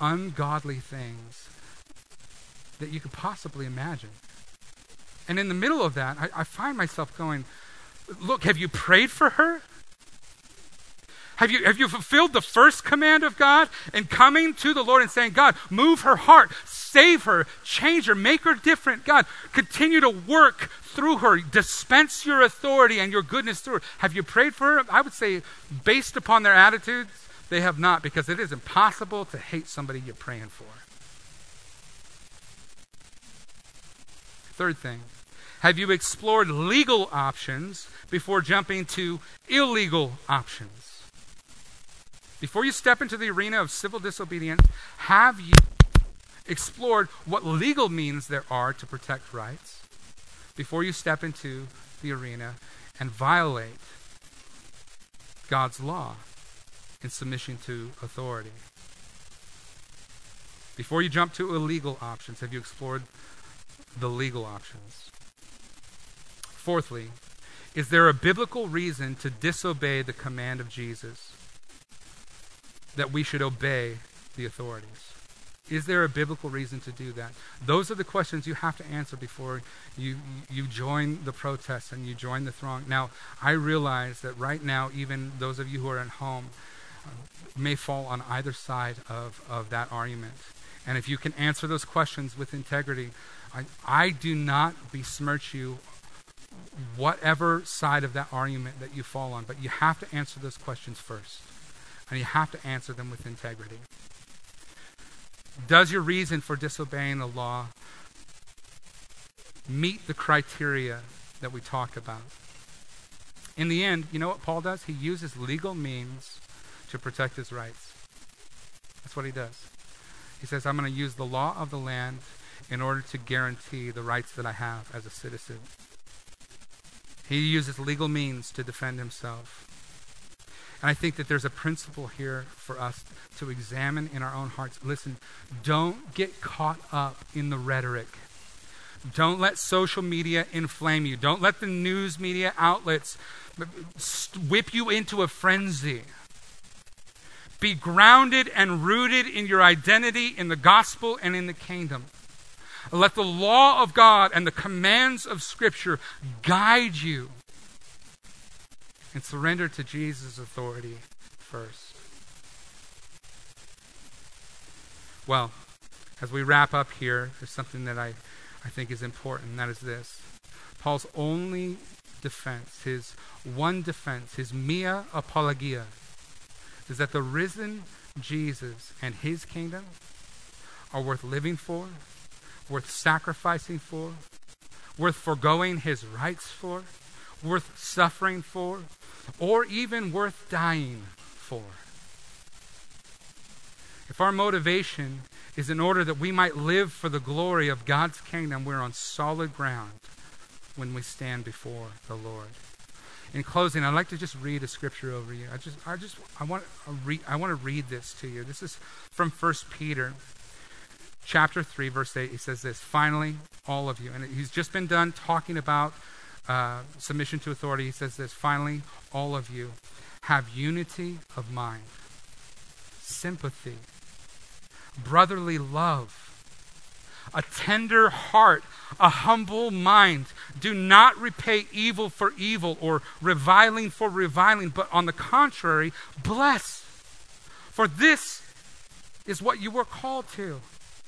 ungodly things that you could possibly imagine. And in the middle of that, I, I find myself going, Look, have you prayed for her? Have you, have you fulfilled the first command of God and coming to the Lord and saying, God, move her heart, save her, change her, make her different? God, continue to work through her, dispense your authority and your goodness through her. Have you prayed for her? I would say, based upon their attitudes, they have not, because it is impossible to hate somebody you're praying for. Third thing, have you explored legal options before jumping to illegal options? Before you step into the arena of civil disobedience, have you explored what legal means there are to protect rights before you step into the arena and violate God's law in submission to authority? Before you jump to illegal options, have you explored the legal options? Fourthly, is there a biblical reason to disobey the command of Jesus? that we should obey the authorities? Is there a biblical reason to do that? Those are the questions you have to answer before you, you join the protests and you join the throng. Now, I realize that right now, even those of you who are at home uh, may fall on either side of, of that argument. And if you can answer those questions with integrity, I, I do not besmirch you whatever side of that argument that you fall on, but you have to answer those questions first and you have to answer them with integrity. Does your reason for disobeying the law meet the criteria that we talk about? In the end, you know what Paul does? He uses legal means to protect his rights. That's what he does. He says, I'm going to use the law of the land in order to guarantee the rights that I have as a citizen. He uses legal means to defend himself. And I think that there's a principle here for us to examine in our own hearts. Listen, don't get caught up in the rhetoric. Don't let social media inflame you. Don't let the news media outlets whip you into a frenzy. Be grounded and rooted in your identity in the gospel and in the kingdom. Let the law of God and the commands of Scripture guide you and surrender to Jesus' authority first. Well, as we wrap up here, there's something that I, I think is important, and that is this. Paul's only defense, his one defense, his mia apologia, is that the risen Jesus and his kingdom are worth living for, worth sacrificing for, worth foregoing his rights for, worth suffering for, or even worth dying for. If our motivation is in order that we might live for the glory of God's kingdom, we're on solid ground when we stand before the Lord. In closing, I'd like to just read a scripture over you. I just, I just, I want to read, I want to read this to you. This is from First Peter, chapter three, verse eight. He says this: Finally, all of you, and he's just been done talking about uh, submission to authority. He says this: Finally, all of you have unity of mind, sympathy, brotherly love a tender heart, a humble mind. Do not repay evil for evil or reviling for reviling, but on the contrary, bless. For this is what you were called to,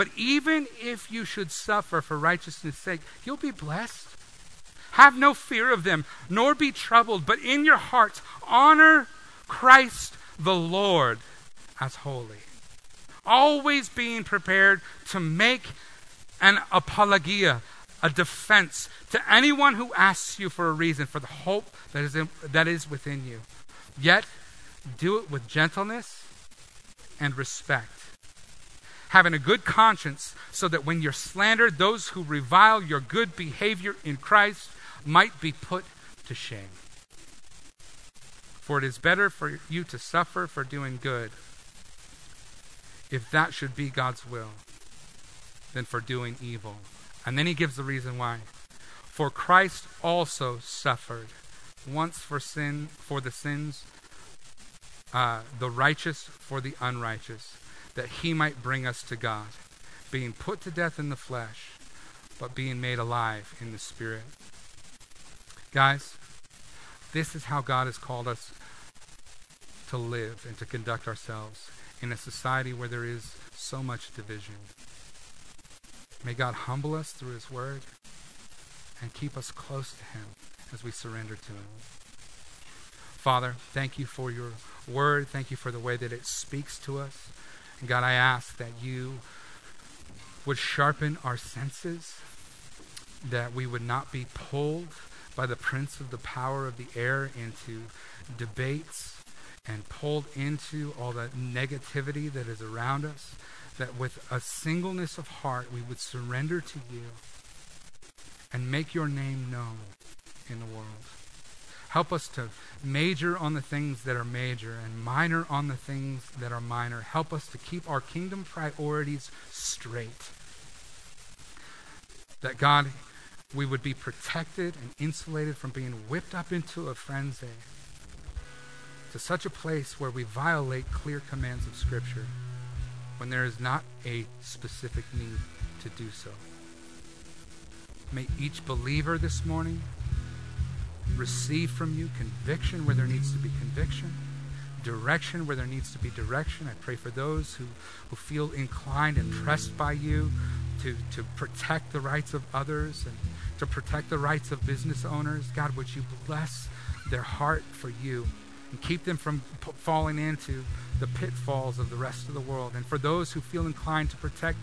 But even if you should suffer for righteousness' sake, you'll be blessed. Have no fear of them, nor be troubled, but in your hearts honor Christ the Lord as holy. Always being prepared to make an apologia, a defense to anyone who asks you for a reason for the hope that is, in, that is within you. Yet, do it with gentleness and respect. Having a good conscience, so that when you're slandered, those who revile your good behavior in Christ might be put to shame. For it is better for you to suffer for doing good, if that should be God's will, than for doing evil. And then he gives the reason why. For Christ also suffered once for sin, for the sins, uh, the righteous for the unrighteous, that he might bring us to God, being put to death in the flesh, but being made alive in the spirit. Guys, this is how God has called us to live and to conduct ourselves in a society where there is so much division. May God humble us through His Word and keep us close to Him as we surrender to Him. Father, thank you for your Word. Thank you for the way that it speaks to us. God, I ask that you would sharpen our senses, that we would not be pulled by the prince of the power of the air into debates and pulled into all the negativity that is around us, that with a singleness of heart we would surrender to you and make your name known in the world. Help us to major on the things that are major and minor on the things that are minor. Help us to keep our kingdom priorities straight. That God, we would be protected and insulated from being whipped up into a frenzy to such a place where we violate clear commands of Scripture when there is not a specific need to do so. May each believer this morning receive from you conviction where there needs to be conviction, direction where there needs to be direction. I pray for those who, who feel inclined and pressed by you to, to protect the rights of others and to protect the rights of business owners. God, would you bless their heart for you? and keep them from p- falling into the pitfalls of the rest of the world. And for those who feel inclined to protect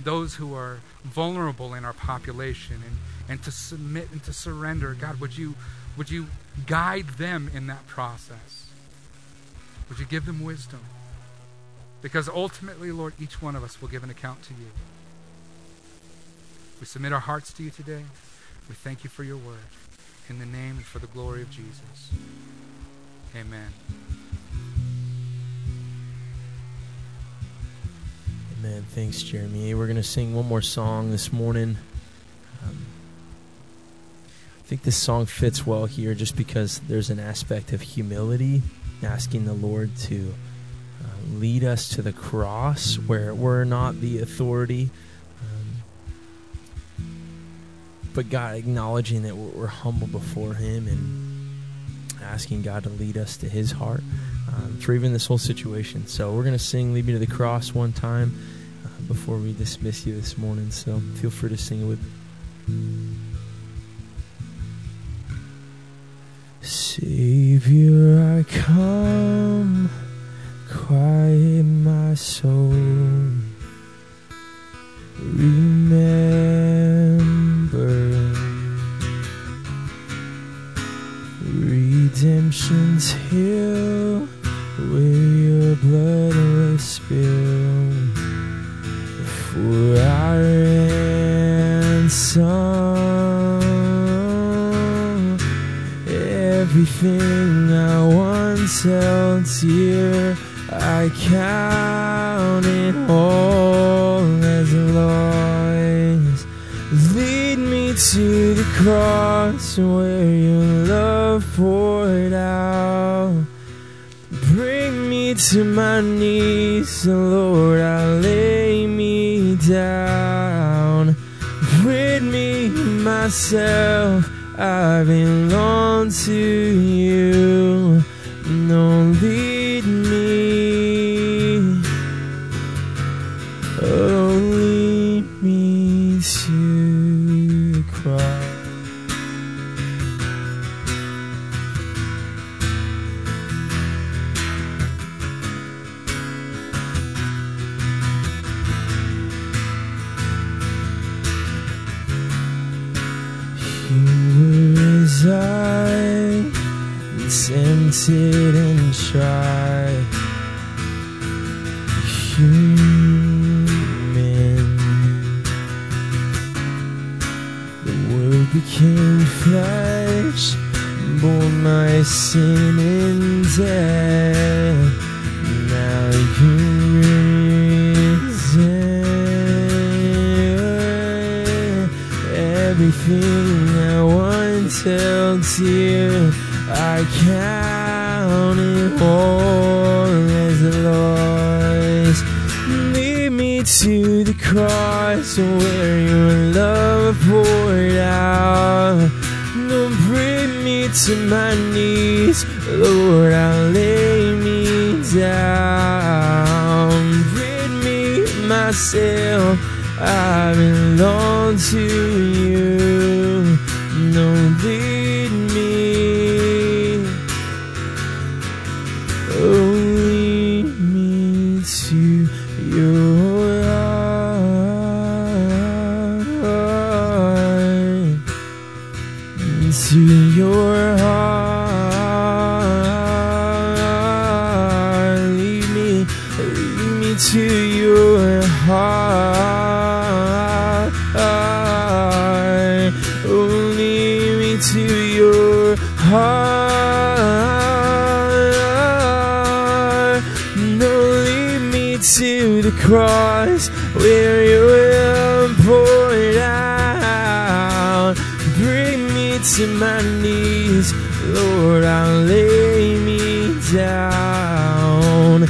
those who are vulnerable in our population and, and to submit and to surrender, God, would you, would you guide them in that process? Would you give them wisdom? Because ultimately, Lord, each one of us will give an account to you. We submit our hearts to you today. We thank you for your word. In the name and for the glory of Jesus. Amen. Amen. Thanks, Jeremy. We're going to sing one more song this morning. Think this song fits well here just because there's an aspect of humility, asking the Lord to uh, lead us to the cross where we're not the authority. Um, but God, acknowledging that we're, we're humble before Him and asking God to lead us to His heart um, for even this whole situation. So we're going to sing Lead Me to the Cross one time uh, before we dismiss you this morning. So feel free to sing it with me. Savior, I come, quiet my soul. Remember redemption's hill where your blood was spilled for our ransom. Everything I once held dear, I count it all as loss. Lead me to the cross where your love poured out. Bring me to my knees, Lord, I lay me down. Rid me myself, I belong to you. To the cross where your love poured out. Bring me to my knees, Lord, I'll lay me down.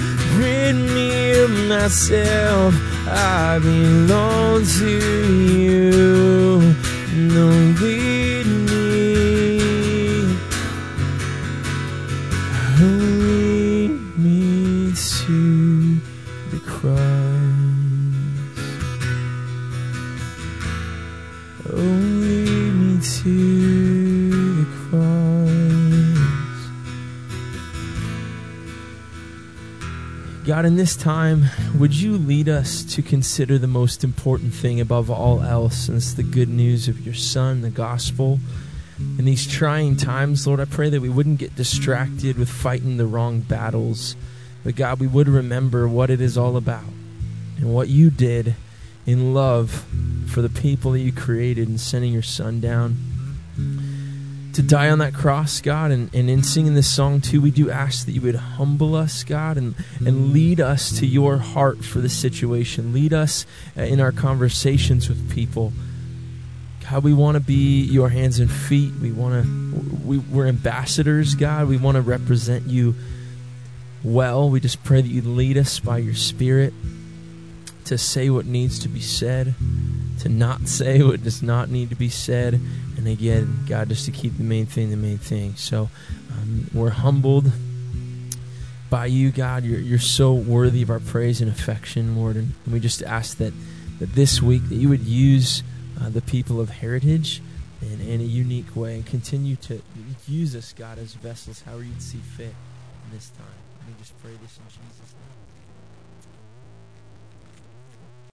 Rid me of myself, I belong to you. No, lead God, in this time, would you lead us to consider the most important thing above all else, and it's the good news of your Son, the gospel. In these trying times, Lord, I pray that we wouldn't get distracted with fighting the wrong battles, but God, we would remember what it is all about and what you did in love for the people that you created and sending your Son down to die on that cross, God. And, and in singing this song, too, we do ask that you would humble us, God, and, and lead us to your heart for the situation. Lead us uh, in our conversations with people. God, we want to be your hands and feet. We want to, we, we're ambassadors, God. We want to represent you well. We just pray that you lead us by your Spirit to say what needs to be said, to not say what does not need to be said, and again, God, just to keep the main thing the main thing. So um, we're humbled by you, God. You're, you're so worthy of our praise and affection, Lord. And we just ask that, that this week that you would use uh, the people of Heritage in, in a unique way and continue to use us, God, as vessels, however you'd see fit in this time. We just pray this in Jesus' name.